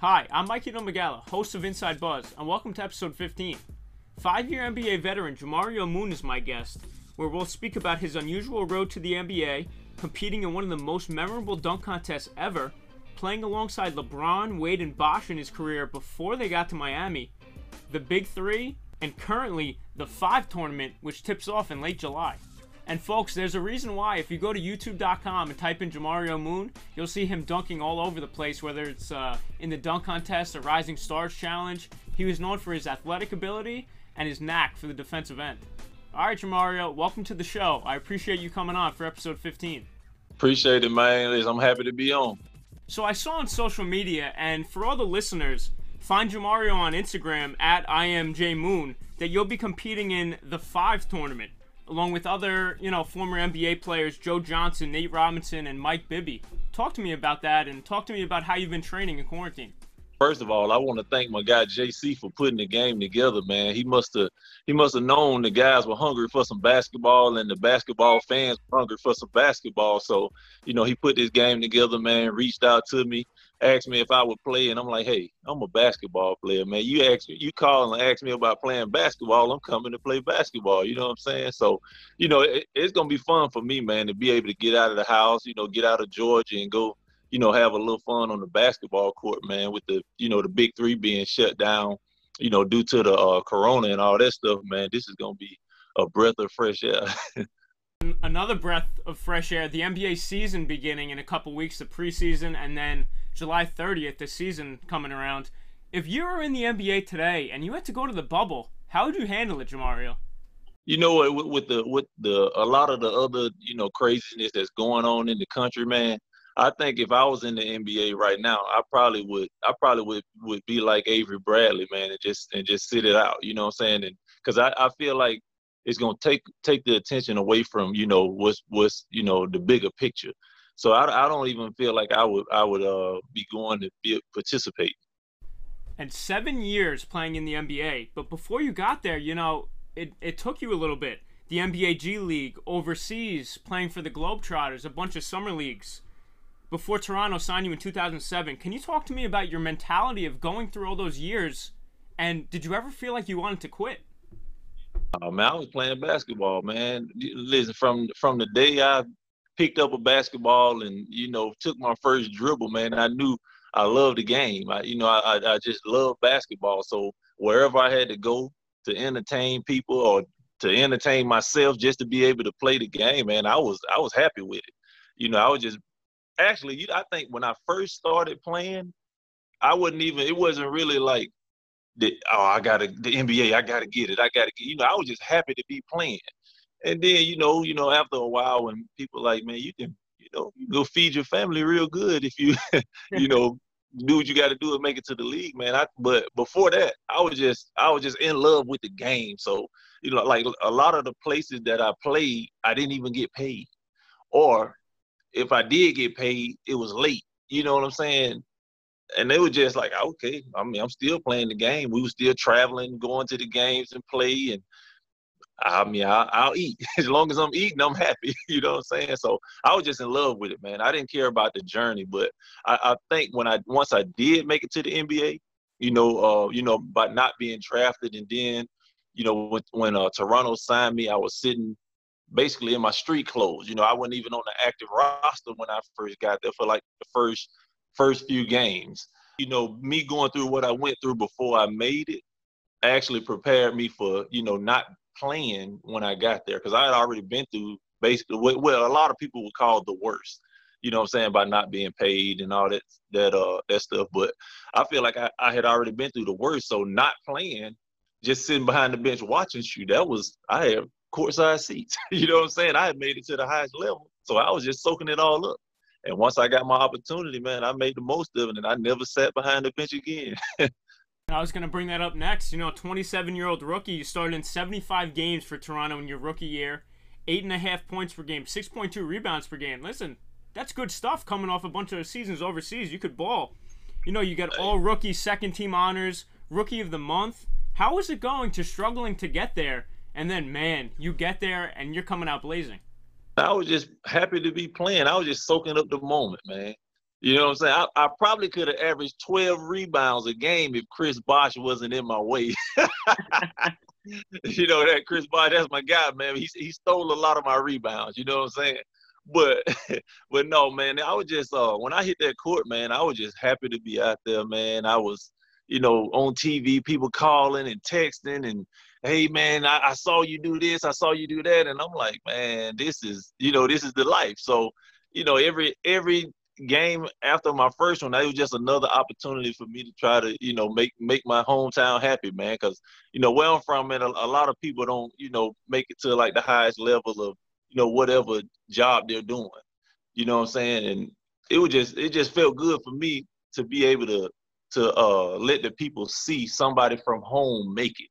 Hi, I'm Mikey Domagala, host of Inside Buzz, and welcome to episode 15. Five year NBA veteran Jamario Moon is my guest, where we'll speak about his unusual road to the NBA, competing in one of the most memorable dunk contests ever, playing alongside LeBron, Wade, and Bosh in his career before they got to Miami, the Big Three, and currently the Five tournament, which tips off in late July. And folks, there's a reason why. If you go to YouTube.com and type in Jamario Moon, you'll see him dunking all over the place, whether it's uh, in the dunk contest or Rising Stars Challenge. He was known for his athletic ability and his knack for the defensive end. All right, Jamario, welcome to the show. I appreciate you coming on for episode 15. Appreciate it, man. I'm happy to be on. So I saw on social media, and for all the listeners, find Jamario on Instagram at IamJMoon that you'll be competing in the Five tournament along with other, you know, former NBA players, Joe Johnson, Nate Robinson, and Mike Bibby. Talk to me about that and talk to me about how you've been training in quarantine. First of all, I want to thank my guy JC for putting the game together, man. He must have he must have known the guys were hungry for some basketball and the basketball fans were hungry for some basketball. So, you know, he put this game together, man, reached out to me asked me if I would play, and I'm like, hey, I'm a basketball player, man. You ask you call and ask me about playing basketball, I'm coming to play basketball. You know what I'm saying? So, you know, it, it's gonna be fun for me, man, to be able to get out of the house, you know, get out of Georgia and go, you know, have a little fun on the basketball court, man. With the, you know, the big three being shut down, you know, due to the uh, corona and all that stuff, man. This is gonna be a breath of fresh air. Another breath of fresh air. The NBA season beginning in a couple weeks, the preseason, and then July 30th, the season coming around. If you were in the NBA today and you had to go to the bubble, how would you handle it, Jamario? You know what, with, with the with the a lot of the other you know craziness that's going on in the country, man. I think if I was in the NBA right now, I probably would I probably would would be like Avery Bradley, man, and just and just sit it out. You know what I'm saying? And because I, I feel like it's gonna take take the attention away from you know what's what's you know the bigger picture. So I, I don't even feel like I would I would uh, be going to be participate. And seven years playing in the NBA, but before you got there, you know, it, it took you a little bit. The NBA G League, overseas, playing for the Globetrotters, a bunch of summer leagues. Before Toronto signed you in 2007, can you talk to me about your mentality of going through all those years? And did you ever feel like you wanted to quit? Oh, man, I was playing basketball, man. Listen, from from the day I picked up a basketball and you know took my first dribble, man, I knew I loved the game. I, you know, I, I just love basketball. So wherever I had to go to entertain people or to entertain myself, just to be able to play the game, man, I was I was happy with it. You know, I was just actually, I think when I first started playing, I wasn't even. It wasn't really like the oh I gotta the NBA, I gotta get it, I gotta get. You know, I was just happy to be playing. And then, you know, you know, after a while when people like, man, you can, you know, you go feed your family real good if you, you know, do what you got to do and make it to the league, man. I but before that, I was just I was just in love with the game. So you know, like a lot of the places that I played, I didn't even get paid, or if I did get paid, it was late. You know what I'm saying? And they were just like, okay, I mean, I'm still playing the game. We were still traveling, going to the games and play, and I mean, I, will eat as long as I'm eating. I'm happy. You know what I'm saying? So I was just in love with it, man. I didn't care about the journey, but I, I think when I once I did make it to the NBA, you know, uh, you know, by not being drafted, and then, you know, when, when uh, Toronto signed me, I was sitting basically in my street clothes. You know, I wasn't even on the active roster when I first got there for like the first first few games. You know, me going through what I went through before I made it actually prepared me for you know not playing when I got there because I had already been through basically well a lot of people would call the worst. You know what I'm saying by not being paid and all that that uh that stuff. But I feel like I, I had already been through the worst. So not playing, just sitting behind the bench watching shoot, that was I had courtside seats. you know what I'm saying? I had made it to the highest level. So I was just soaking it all up. And once I got my opportunity, man, I made the most of it and I never sat behind the bench again. I was going to bring that up next. You know, 27 year old rookie, you started in 75 games for Toronto in your rookie year, eight and a half points per game, 6.2 rebounds per game. Listen, that's good stuff coming off a bunch of seasons overseas. You could ball. You know, you get all rookie second team honors, rookie of the month. How is it going to struggling to get there? And then, man, you get there and you're coming out blazing. I was just happy to be playing. I was just soaking up the moment, man You know what I'm saying? I, I probably could have averaged 12 rebounds a game if Chris Bosh wasn't in my way. you know that Chris Bosh, that's my guy, man. He he stole a lot of my rebounds. You know what I'm saying? But but no, man. I was just uh when I hit that court, man, I was just happy to be out there, man. I was you know on TV, people calling and texting and hey man, I, I saw you do this, I saw you do that, and I'm like, man, this is you know this is the life. So you know every every game after my first one, that was just another opportunity for me to try to, you know, make make my hometown happy, man. Because you know where I'm from, man, a, a, lot of people don't, you know, make it to like the highest level of, you know, whatever job they're doing. You know what I'm saying? And it was just, it just felt good for me to be able to to uh, let the people see somebody from home make it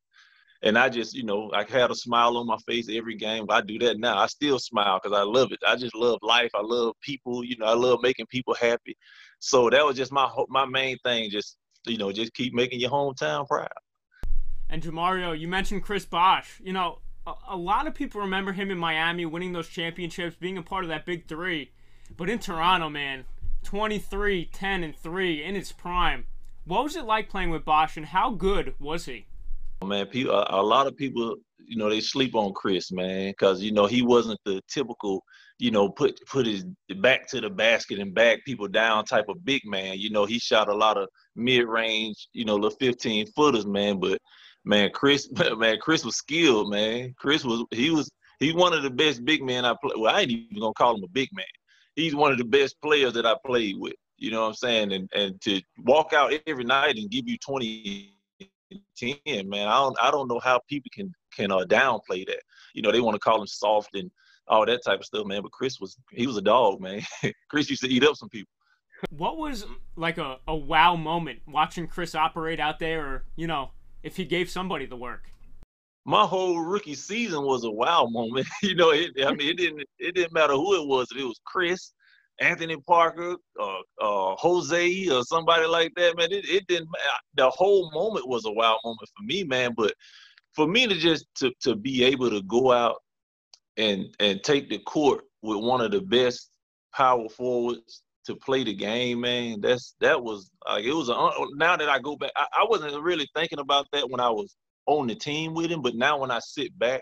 and I just, you know, I had a smile on my face every game. I do that now. I still smile because I love it. I just love life. I love people. You know, I love making people happy. So that was just my my main thing. Just you know, just keep making your hometown proud. And Jamario, you mentioned Chris Bosh. You know, a, a lot of people remember him in Miami winning those championships, being a part of that big three. But in Toronto, man, 23, 10, and 3 in its prime. What was it like playing with Bosh, and how good was he? Man, people, a, lot of people, you know, they sleep on Chris, man, because you know he wasn't the typical, you know, put put his back to the basket and back people down type of big man. You know, he shot a lot of mid range, you know, the 15 footers, man. But man, Chris, man, Chris was skilled, man. Chris was he was he's one of the best big men I play. Well, I ain't even gonna call him a big man. He's one of the best players that I played with. You know what I'm saying? And and to walk out every night and give you 20 ten, man. I don't I don't know how people can can uh, downplay that. You know, they want to call him soft and all that type of stuff, man. But Chris was he was a dog, man. Chris used to eat up some people. What was like a, a wow moment watching Chris operate out there, or you know, if he gave somebody the work? My whole rookie season was a wow moment. you know, it, I mean, it didn't it didn't matter who it was. If it was Chris, Anthony Parker, uh, uh, Jose, or somebody like that, man. It, it didn't. The whole moment was a wild moment for me, man. But for me to just to to be able to go out and and take the court with one of the best power forwards to play the game, man. That's that was like it was. A, now that I go back, I, I wasn't really thinking about that when I was on the team with him, but now when I sit back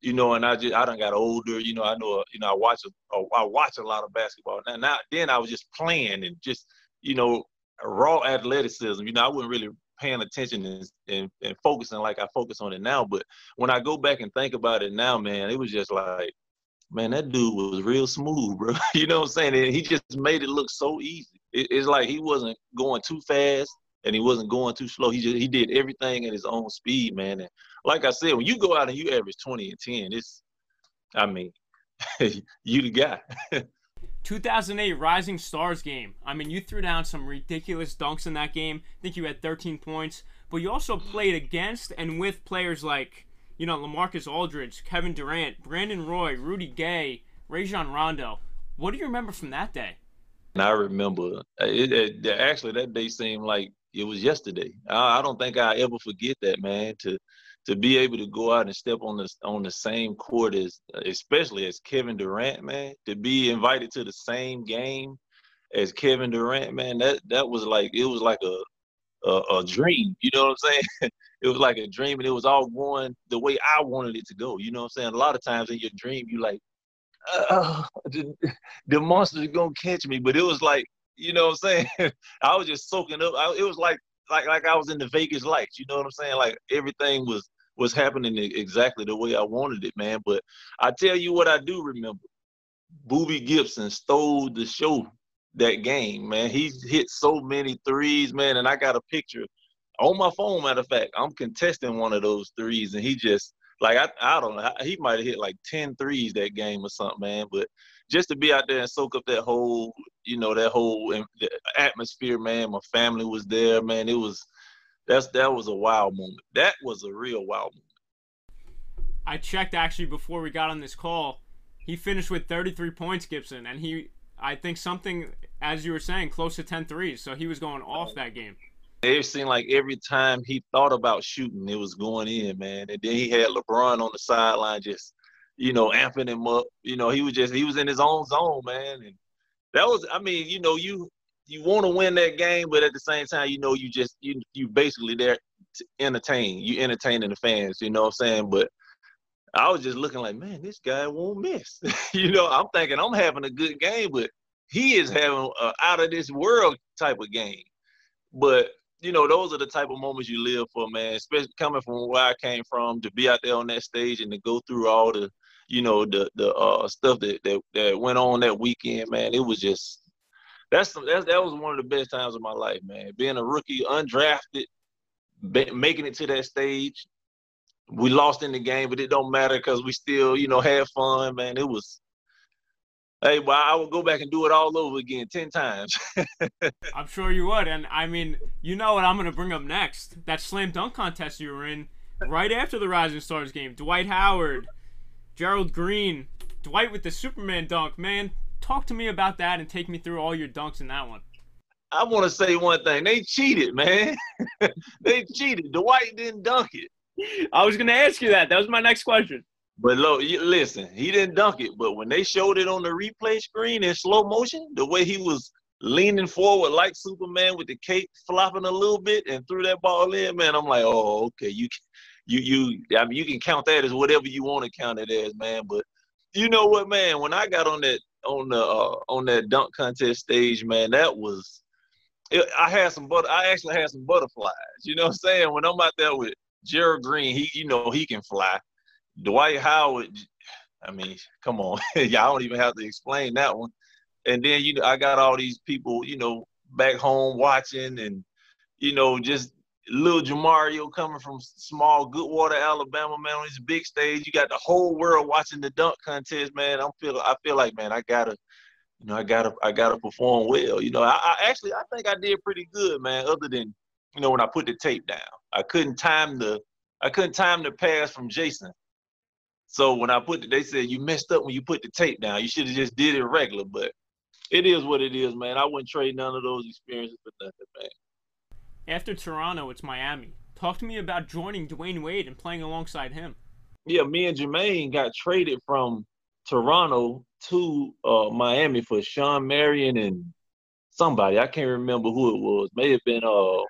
you know, and I just I done got older. You know, I know you know I watch a, I watch a lot of basketball now. Now then I was just playing and just you know raw athleticism. You know, I wasn't really paying attention and, and, and focusing like I focus on it now. But when I go back and think about it now, man, it was just like, man, that dude was real smooth, bro. you know what I'm saying? And he just made it look so easy. It, it's like he wasn't going too fast and he wasn't going too slow. He just he did everything at his own speed, man. And like I said, when you go out and you average 20 and 10, it's I mean, you the guy. 2008 Rising Stars game. I mean, you threw down some ridiculous dunks in that game. I think you had 13 points, but you also played against and with players like, you know, LaMarcus Aldridge, Kevin Durant, Brandon Roy, Rudy Gay, Rajon Rondo. What do you remember from that day? And I remember uh, it, it, actually that day seemed like it was yesterday. I, I don't think I ever forget that, man. To to be able to go out and step on the on the same court as, especially as Kevin Durant, man. To be invited to the same game as Kevin Durant, man. That that was like it was like a a, a dream. You know what I'm saying? it was like a dream, and it was all going the way I wanted it to go. You know what I'm saying? A lot of times in your dream, you like, uh, the, the monster's gonna catch me, but it was like you know what I'm saying? I was just soaking up. I, it was like like like I was in the Vegas lights. You know what I'm saying? Like everything was was happening exactly the way I wanted it, man. But I tell you what I do remember. Boobie Gibson stole the show that game, man. He hit so many threes, man, and I got a picture on my phone. Matter of fact, I'm contesting one of those threes, and he just like I, I don't know, he might have hit like 10 threes that game or something, man. But just to be out there and soak up that whole, you know, that whole atmosphere, man. My family was there, man. It was that's that was a wild moment. That was a real wild moment. I checked actually before we got on this call. He finished with 33 points, Gibson, and he I think something as you were saying close to 10 threes. So he was going off that game. It seemed like every time he thought about shooting, it was going in, man. And then he had LeBron on the sideline just you know, amping him up. You know, he was just he was in his own zone, man. And that was, I mean, you know, you you want to win that game, but at the same time, you know, you just you you basically there to entertain. You entertaining the fans. You know what I'm saying? But I was just looking like, man, this guy won't miss. you know, I'm thinking I'm having a good game, but he is having a out of this world type of game. But you know, those are the type of moments you live for, man. Especially coming from where I came from, to be out there on that stage and to go through all the, you know, the the uh, stuff that, that that went on that weekend, man. It was just that's that's that was one of the best times of my life, man. Being a rookie, undrafted, making it to that stage. We lost in the game, but it don't matter because we still, you know, had fun, man. It was Hey, well, I would go back and do it all over again ten times. I'm sure you would, and I mean, you know what I'm gonna bring up next? That slam dunk contest you were in right after the Rising Stars game. Dwight Howard, Gerald Green, Dwight with the Superman dunk. Man, talk to me about that and take me through all your dunks in that one. I want to say one thing. They cheated, man. they cheated. Dwight didn't dunk it. I was gonna ask you that. That was my next question. But look, listen, he didn't dunk it. But when they showed it on the replay screen in slow motion, the way he was leaning forward like Superman with the cape flopping a little bit and threw that ball in, man, I'm like, oh, okay, you, you, you. I mean, you can count that as whatever you want to count it as, man. But you know what, man? When I got on that on the uh, on that dunk contest stage, man, that was. I had some but I actually had some butterflies. You know what I'm saying? When I'm out there with Gerald Green, he you know he can fly. Dwight Howard, I mean, come on, y'all don't even have to explain that one. And then you know, I got all these people, you know, back home watching, and you know, just little Jamario coming from small Goodwater, Alabama, man, on this big stage. You got the whole world watching the dunk contest, man. I'm feel, I feel like, man, I gotta, you know, I gotta, I gotta perform well. You know, I, I actually, I think I did pretty good, man. Other than, you know, when I put the tape down, I couldn't time the, I couldn't time the pass from Jason. So when I put it, they said you messed up when you put the tape down. You should have just did it regular. But it is what it is, man. I wouldn't trade none of those experiences for nothing, man. After Toronto, it's Miami. Talk to me about joining Dwyane Wade and playing alongside him. Yeah, me and Jermaine got traded from Toronto to uh, Miami for Shawn Marion and somebody. I can't remember who it was. May have been uh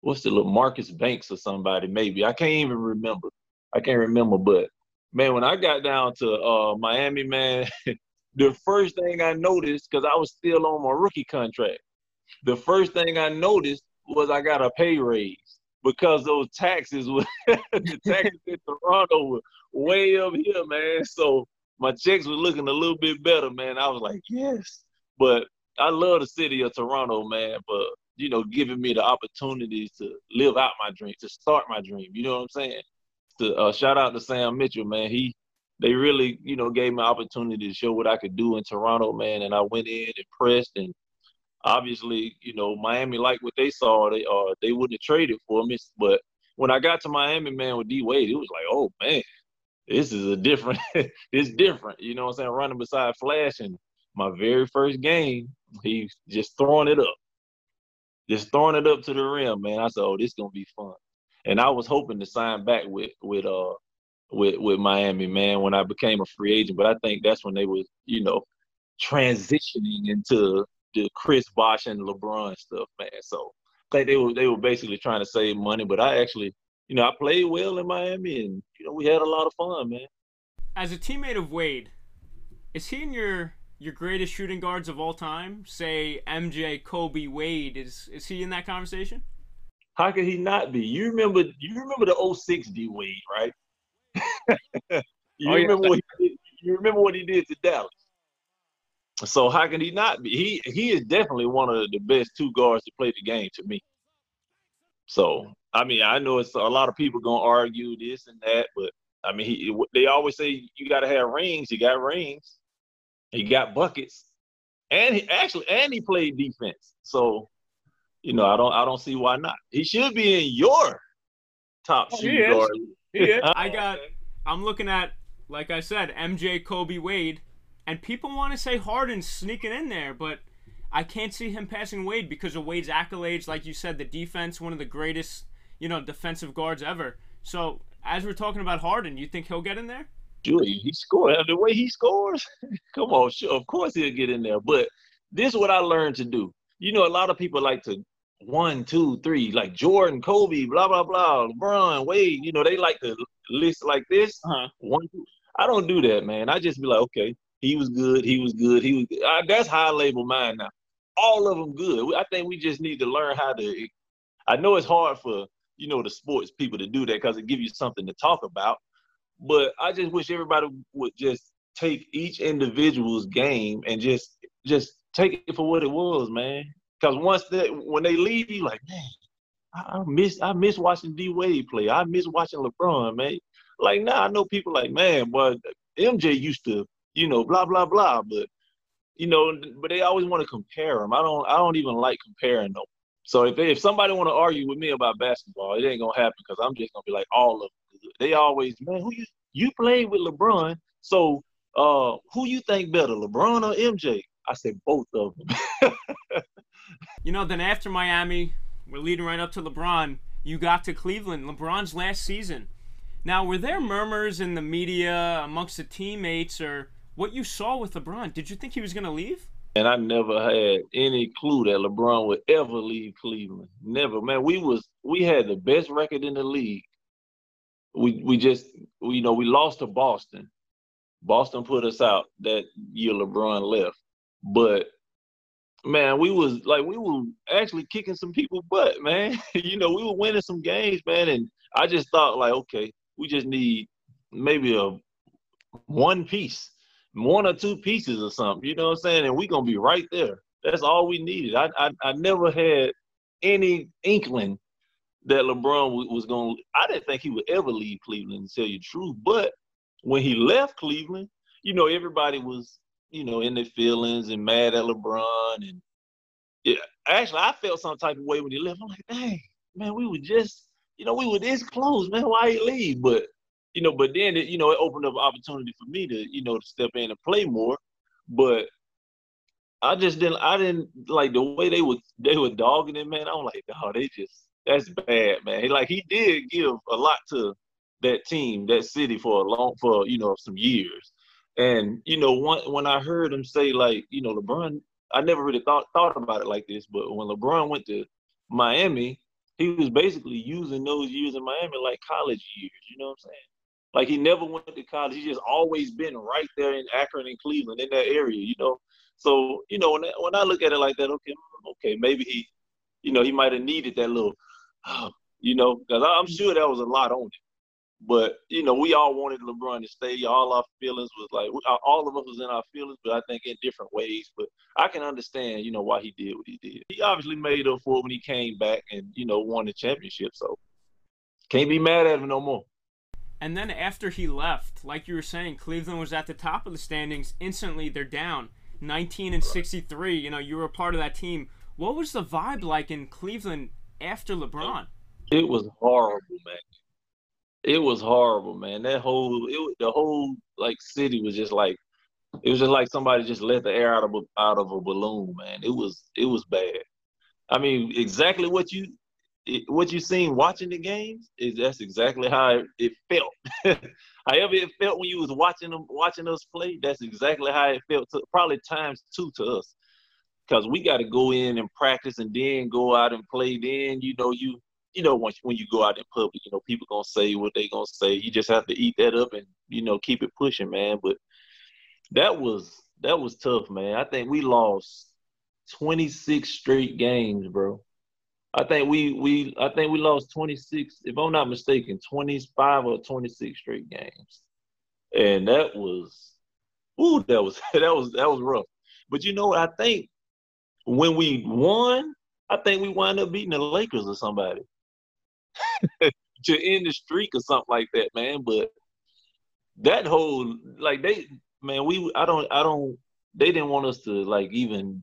what's the little Marcus Banks or somebody, maybe. I can't even remember. I can't remember, but man, when I got down to uh, Miami, man, the first thing I noticed, because I was still on my rookie contract, the first thing I noticed was I got a pay raise because those taxes were the taxes in Toronto were way up here, man. So my checks were looking a little bit better, man. I was like, yes. But I love the city of Toronto, man. But you know, giving me the opportunities to live out my dream, to start my dream. You know what I'm saying? to uh, shout out to Sam Mitchell, man. He they really, you know, gave me opportunity to show what I could do in Toronto, man. And I went in and pressed, and obviously, you know, Miami liked what they saw. They uh they wouldn't have traded for me, but when I got to Miami, man, with D Wade, it was like, oh man, this is a different. it's different, you know what I'm saying? Running beside Flash, and my very first game, he just throwing it up, just throwing it up to the rim, man. I said, oh, this gonna be fun and I was hoping to sign back with with uh with with Miami, man, when I became a free agent. But I think that's when they was, you know, transitioning into the Chris Bosh and LeBron stuff, man. So I think they were they were basically trying to save money. But I actually, you know, I played well in Miami, and you know, we had a lot of fun, man. As a teammate of Wade, is he in your your greatest shooting guards of all time? Say MJ, Kobe, Wade. Is is he in that conversation? How could he not be? You remember you remember the 06 D Wade, right? you oh, remember yeah. what he did, you remember what he did to Dallas. So how can he not be? He he is definitely one of the best two guards to play the game to me. So I mean, I know it's a lot of people gonna argue this and that, but I mean, he, they always say you got to have rings. He got rings. He got buckets, and he actually and he played defense. So you know, I don't I don't see why not. He should be in your top oh, shooting guard. I got I'm looking at like I said, MJ, Kobe, Wade, and people want to say Harden sneaking in there, but I can't see him passing Wade because of Wade's accolades. Like you said, the defense, one of the greatest, you know, defensive guards ever. So as we're talking about Harden, you think he'll get in there? Sure, he scored the way he scores. Come on, sure, of course he'll get in there. But this is what I learned to do you know, a lot of people like to one, two, three, like Jordan, Kobe, blah blah blah, LeBron, Wade. You know, they like to list like this. Uh-huh. One, two. I don't do that, man. I just be like, okay, he was good, he was good, he was. Good. I, that's I label mine now. All of them good. I think we just need to learn how to. I know it's hard for you know the sports people to do that because it gives you something to talk about. But I just wish everybody would just take each individual's game and just just take it for what it was, man. Because once that when they leave, you like, man, I miss I miss watching D Wade play. I miss watching LeBron, man. Like now, I know people like, man, but MJ used to, you know, blah blah blah. But you know, but they always want to compare them. I don't I don't even like comparing them. So if they, if somebody want to argue with me about basketball, it ain't gonna happen because I'm just gonna be like all of them. They always, man, who you you played with LeBron, so uh, who you think better, LeBron or MJ? I said both of them. you know, then after Miami, we're leading right up to LeBron. You got to Cleveland, LeBron's last season. Now, were there murmurs in the media amongst the teammates or what you saw with LeBron? Did you think he was going to leave? And I never had any clue that LeBron would ever leave Cleveland. Never, man. We was we had the best record in the league. We we just we, you know we lost to Boston. Boston put us out that year LeBron left. But man, we was like we were actually kicking some people butt, man. you know, we were winning some games, man, and I just thought like, okay, we just need maybe a one piece, one or two pieces or something. You know what I'm saying? And we're gonna be right there. That's all we needed. I I, I never had any inkling that LeBron was to I didn't think he would ever leave Cleveland. To tell you the truth, but when he left Cleveland, you know, everybody was you know, in their feelings and mad at LeBron. And yeah, actually, I felt some type of way when he left. I'm like, dang, man, we were just, you know, we were this close, man. Why he leave? But you know, but then it, you know, it opened up opportunity for me to, you know, to step in and play more. But I just didn't, I didn't like the way they were, they were dogging him, man. I'm like, oh, they just, that's bad, man. Like he did give a lot to that team, that city for a long, for you know, some years. And you know, one, when I heard him say like, you know, LeBron, I never really thought thought about it like this, but when LeBron went to Miami, he was basically using those years in Miami like college years. You know what I'm saying? Like he never went to college. He's just always been right there in Akron and Cleveland in that area. You know, so you know when I, when I look at it like that, okay, okay, maybe he, you know, he might have needed that little, uh, you know, because I'm sure that was a lot on him. But you know, we all wanted LeBron to stay. All our feelings was like all of us was in our feelings, but I think in different ways. But I can understand, you know, why he did what he did. He obviously made up for it when he came back and you know won the championship. So can't be mad at him no more. And then after he left, like you were saying, Cleveland was at the top of the standings. Instantly, they're down 19 and 63. You know, you were a part of that team. What was the vibe like in Cleveland after LeBron? It was horrible, man it was horrible, man. That whole it, the whole like city was just like it was just like somebody just let the air out of a, out of a balloon, man. It was it was bad. I mean, exactly what you what you seen watching the games is that's exactly how it, it felt. However it felt when you was watching them watching us play, that's exactly how it felt. To, probably times two to us, because we got to go in and practice and then go out and play. Then you know you you know, when when you go out in public, you know, people gonna say what they gonna say. You just have to eat that up and you know keep it pushing, man. But that was that was tough, man. I think we lost 26 straight games, bro. I think we we I think we lost 26, if I'm not mistaken, 25 or 26 straight games, and that was, ooh, that was that was that was rough. But you know what? I think when we won, I think we wound up beating the Lakers or somebody. to end the streak or something like that, man. But that whole like they man, we I don't I don't they didn't want us to like even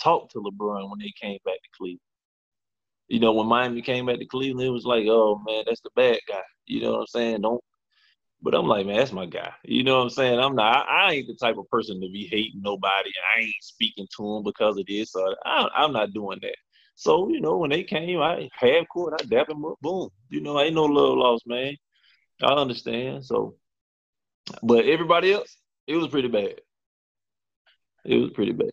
talk to LeBron when they came back to Cleveland. You know, when Miami came back to Cleveland, it was like, oh man, that's the bad guy. You know what I'm saying? Don't but I'm like, man, that's my guy. You know what I'm saying? I'm not. I, I ain't the type of person to be hating nobody. I ain't speaking to him because of this. So I, I'm not doing that. So, you know, when they came, I half court, I dap them up, boom. You know, ain't no love lost, man. I understand. So, but everybody else, it was pretty bad. It was pretty bad.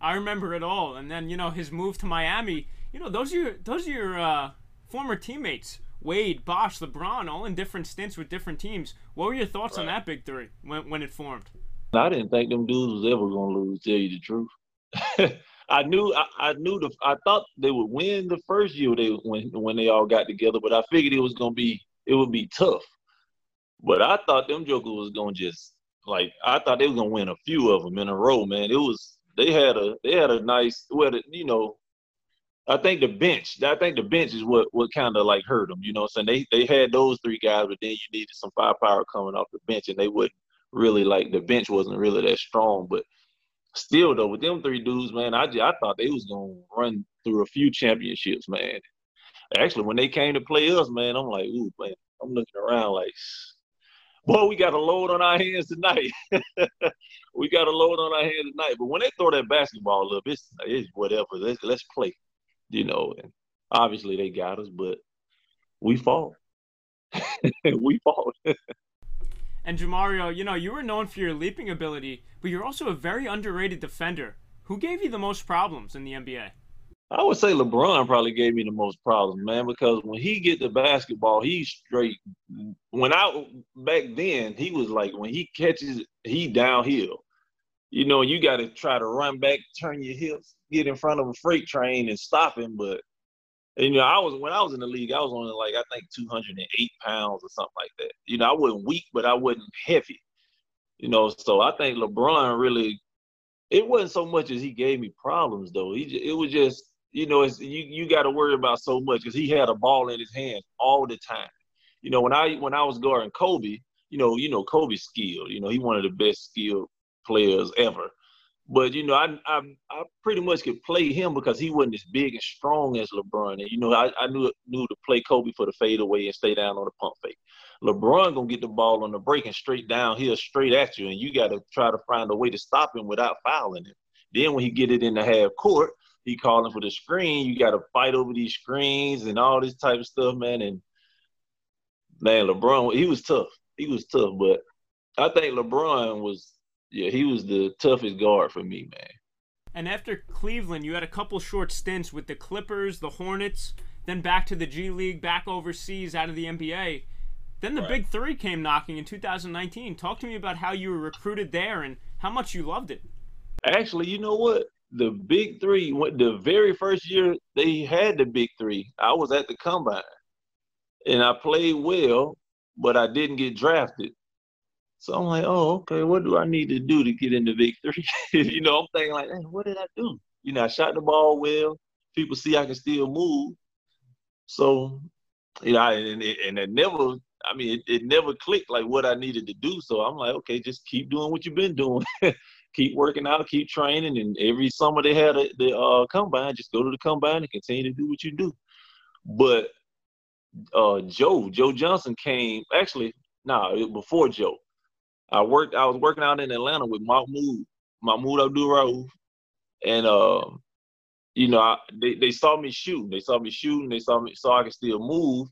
I remember it all. And then you know his move to Miami. You know those are your those are your uh, former teammates. Wade, Bosh, LeBron, all in different stints with different teams. What were your thoughts right. on that big three when when it formed? I didn't think them dudes was ever gonna lose. Tell you the truth. I knew I, I, knew the I thought they would win the first year they when when they all got together, but I figured it was gonna be it would be tough. But I thought them jokers was gonna just like I thought they was gonna win a few of them in a row, man. It was they had a they had a nice well you know I think the bench I think the bench is what what kind of like hurt them. You know, what I'm saying they they had those three guys, but then you needed some firepower coming off the bench, and they wouldn't really like the bench wasn't really that strong, but still though with them three dudes, man, I I thought they was gonna run through a few championships, man. Actually, when they came to play us, man, I'm like, ooh, man, I'm looking around like, boy, we got a load on our hands tonight. we got a load on our hands tonight. But when they throw that basketball up, it's it's whatever. Let's let's play, you know. And obviously they got us, but we fought. we fought. And Jamario, you know, you were known for your leaping ability, but you're also a very underrated defender. Who gave you the most problems in the NBA? I would say LeBron probably gave me the most problems, man, because when he get the basketball, he's straight. When I back then, he was like when he catches, he downhill. You know, you got to try to run back, turn your hips, get in front of a freight train, and stop him. But you know, I was when I was in the league, I was only like I think 208 pounds or something like that. You know, I wasn't weak, but I wasn't heavy. You know, so I think LeBron really. It wasn't so much as he gave me problems though. He it was just you know it's you you got to worry about so much because he had a ball in his hand all the time. You know, when I when I was guarding Kobe, you know, you know Kobe's skilled. You know, he one of the best skilled players ever. But you know, I, I I pretty much could play him because he wasn't as big and strong as LeBron. And you know, I, I knew knew to play Kobe for the fadeaway and stay down on the pump fake. LeBron gonna get the ball on the break and straight downhill, straight at you, and you got to try to find a way to stop him without fouling him. Then when he get it in the half court, he calling for the screen. You got to fight over these screens and all this type of stuff, man. And man, LeBron, he was tough. He was tough, but I think LeBron was yeah, he was the toughest guard for me, man. And after Cleveland, you had a couple short stints with the Clippers, the Hornets, then back to the G League, back overseas out of the NBA. Then the right. Big Three came knocking in 2019. Talk to me about how you were recruited there and how much you loved it. Actually, you know what? The Big Three, the very first year they had the Big Three, I was at the combine and I played well, but I didn't get drafted. So I'm like, oh, okay, what do I need to do to get into victory? You know, I'm thinking like, hey, what did I do? You know, I shot the ball well. People see I can still move. So, you know, and it, and it never, I mean, it, it never clicked like what I needed to do. So I'm like, okay, just keep doing what you've been doing. keep working out, keep training, and every summer they had a, the uh, combine. Just go to the combine and continue to do what you do. But uh, Joe, Joe Johnson came actually, no, nah, before Joe. I worked. I was working out in Atlanta with Mahmoud, Mahmoud Abdul Rauf, and uh, you know, I, they they saw me shooting. They saw me shooting. They saw me saw I could still move,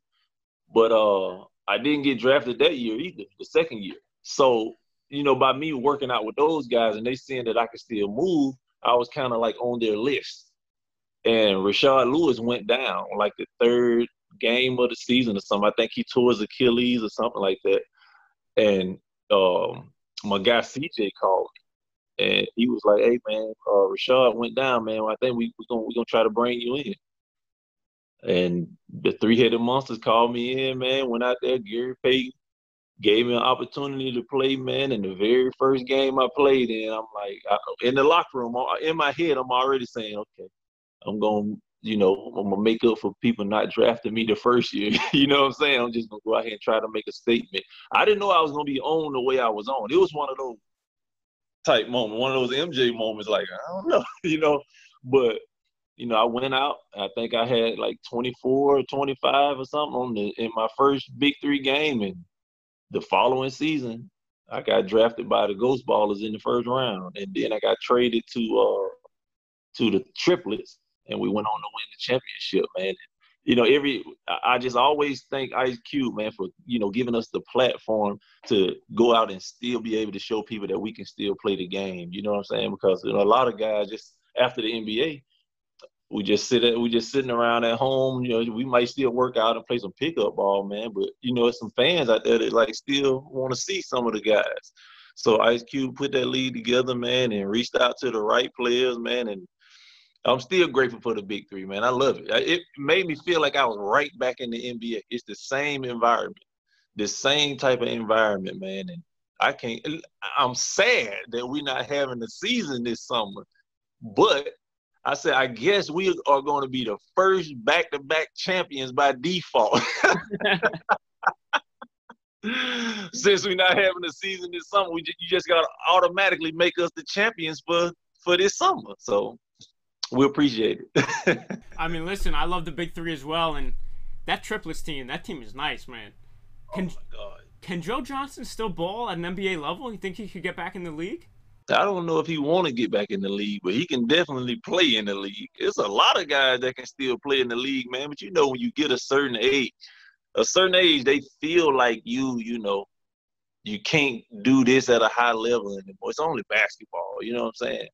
but uh, I didn't get drafted that year either. The second year, so you know, by me working out with those guys and they seeing that I could still move, I was kind of like on their list. And Rashard Lewis went down like the third game of the season or something. I think he tore his Achilles or something like that. And um, my guy CJ called me, and he was like, "Hey man, uh, Rashard went down, man. I think we we gonna we gonna try to bring you in." And the three headed monsters called me in, man. Went out there, Gary Payton gave me an opportunity to play, man. And the very first game I played in, I'm like, I, in the locker room, in my head, I'm already saying, okay, I'm gonna you know, I'm gonna make up for people not drafting me the first year. you know what I'm saying? I'm just gonna go out here and try to make a statement. I didn't know I was gonna be on the way I was on. It was one of those type moments, one of those MJ moments, like, I don't know, you know. But, you know, I went out, I think I had like 24 or 25 or something on the in my first big three game. And the following season, I got drafted by the Ghost Ballers in the first round. And then I got traded to uh to the triplets and we went on to win the championship, man. You know, every I just always thank Ice Cube, man, for you know giving us the platform to go out and still be able to show people that we can still play the game. You know what I'm saying? Because you know, a lot of guys just after the NBA. We just sit at we just sitting around at home. You know, we might still work out and play some pickup ball, man. But you know, some fans out there that like still want to see some of the guys. So Ice Cube put that league together, man, and reached out to the right players, man, and I'm still grateful for the big three, man. I love it. It made me feel like I was right back in the NBA. It's the same environment, the same type of environment, man. And I can't. I'm sad that we're not having the season this summer, but I said I guess we are going to be the first back-to-back champions by default. Since we're not having the season this summer, we just, you just got to automatically make us the champions for for this summer. So we appreciate it. I mean, listen, I love the big three as well, and that triplets team, that team is nice, man. Oh can, oh can Joe Johnson still ball at an NBA level? You think he could get back in the league? I don't know if he want to get back in the league, but he can definitely play in the league. There's a lot of guys that can still play in the league, man. But you know, when you get a certain age, a certain age, they feel like you, you know, you can't do this at a high level anymore. It's only basketball, you know what I'm saying?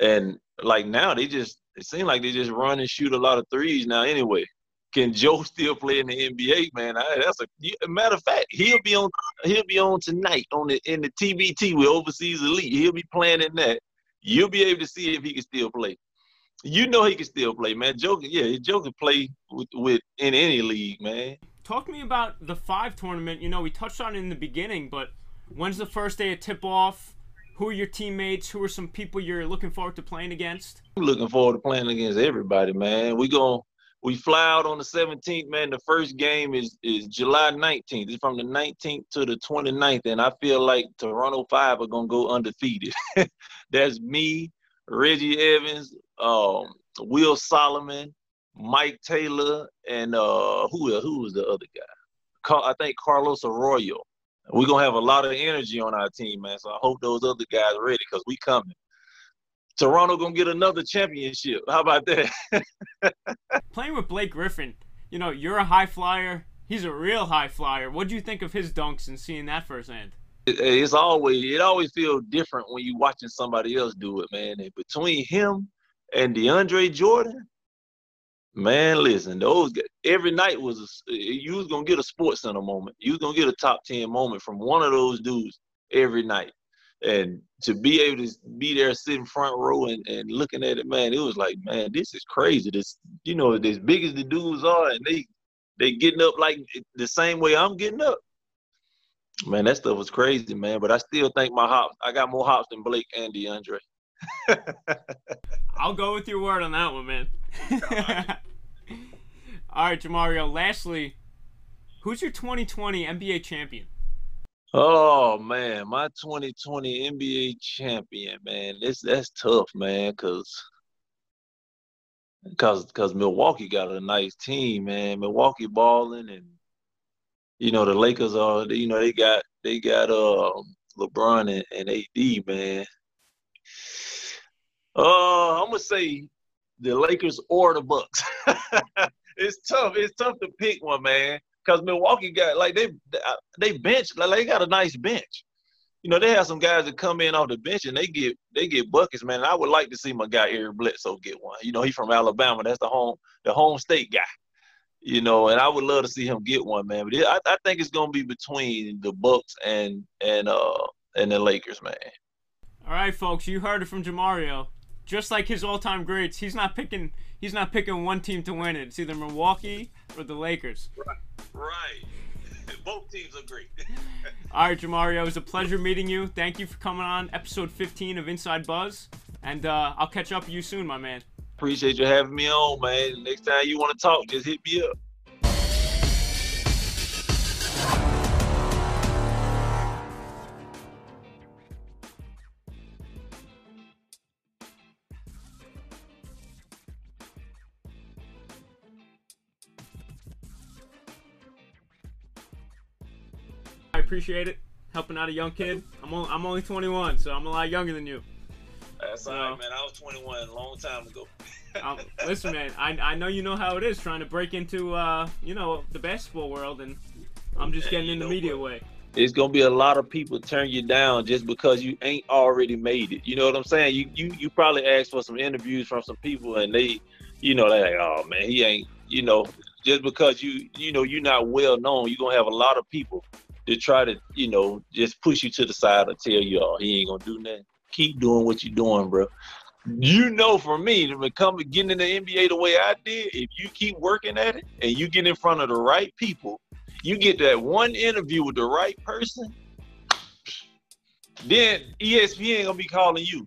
And like now, they just it seems like they just run and shoot a lot of threes now. Anyway, can Joe still play in the NBA, man? I, that's a matter of fact. He'll be on. He'll be on tonight on the in the TBT with Overseas Elite. He'll be playing in that. You'll be able to see if he can still play. You know he can still play, man. Joe, yeah, Joe can play with, with in any league, man. Talk to me about the five tournament. You know, we touched on it in the beginning, but when's the first day of tip off? Who are your teammates? Who are some people you're looking forward to playing against? I'm looking forward to playing against everybody, man. We going we fly out on the 17th, man. The first game is is July 19th. It's from the 19th to the 29th, and I feel like Toronto Five are gonna go undefeated. That's me, Reggie Evans, um, Will Solomon, Mike Taylor, and uh, who who was the other guy? I think Carlos Arroyo we're gonna have a lot of energy on our team, man. So I hope those other guys are ready because we coming. Toronto gonna get another championship. How about that? Playing with Blake Griffin, you know, you're a high flyer. He's a real high flyer. What do you think of his dunks and seeing that firsthand? It's always it always feels different when you're watching somebody else do it, man. And between him and DeAndre Jordan, Man, listen, those every night was a, you was gonna get a SportsCenter moment. You was gonna get a top ten moment from one of those dudes every night. And to be able to be there sitting front row and, and looking at it, man, it was like, man, this is crazy. This you know, as big as the dudes are and they they getting up like eh, the same way I'm getting up. Man, that stuff was crazy, man. But I still think my hops, I got more hops than Blake and DeAndre. I'll go with your word on that one, man. All right, Jamario. Lastly, who's your 2020 NBA champion? Oh man, my 2020 NBA champion, man. This that's tough, man, cause cause cause Milwaukee got a nice team, man. Milwaukee balling, and you know the Lakers are, you know they got they got uh LeBron and, and AD, man. Uh, I'm gonna say the Lakers or the Bucks. it's tough. It's tough to pick one, man. Cause Milwaukee got like they they bench like they got a nice bench. You know they have some guys that come in off the bench and they get they get buckets, man. I would like to see my guy Eric Bledsoe get one. You know he's from Alabama. That's the home the home state guy. You know, and I would love to see him get one, man. But it, I, I think it's gonna be between the Bucks and and uh and the Lakers, man. All right, folks, you heard it from Jamario just like his all-time greats, he's not picking he's not picking one team to win it. It's either Milwaukee or the Lakers. Right. Right. Both teams are great. All right, Jamario, it was a pleasure meeting you. Thank you for coming on episode 15 of Inside Buzz, and uh, I'll catch up with you soon, my man. Appreciate you having me on, man. Next time you want to talk, just hit me up. Appreciate it. Helping out a young kid. I'm only, I'm only 21, so I'm a lot younger than you. That's all right, man. I was 21 a long time ago. um, listen, man. I, I know you know how it is trying to break into uh you know the basketball world, and I'm just getting in the media way. it's gonna be a lot of people turn you down just because you ain't already made it. You know what I'm saying? You you you probably asked for some interviews from some people and they, you know, they're like, oh man, he ain't, you know, just because you you know you're not well known, you're gonna have a lot of people to try to, you know, just push you to the side or tell you, oh, he ain't gonna do nothing. Keep doing what you're doing, bro. You know, for me, to become getting in the NBA the way I did, if you keep working at it and you get in front of the right people you get that one interview with the right person, then ESPN gonna be calling you.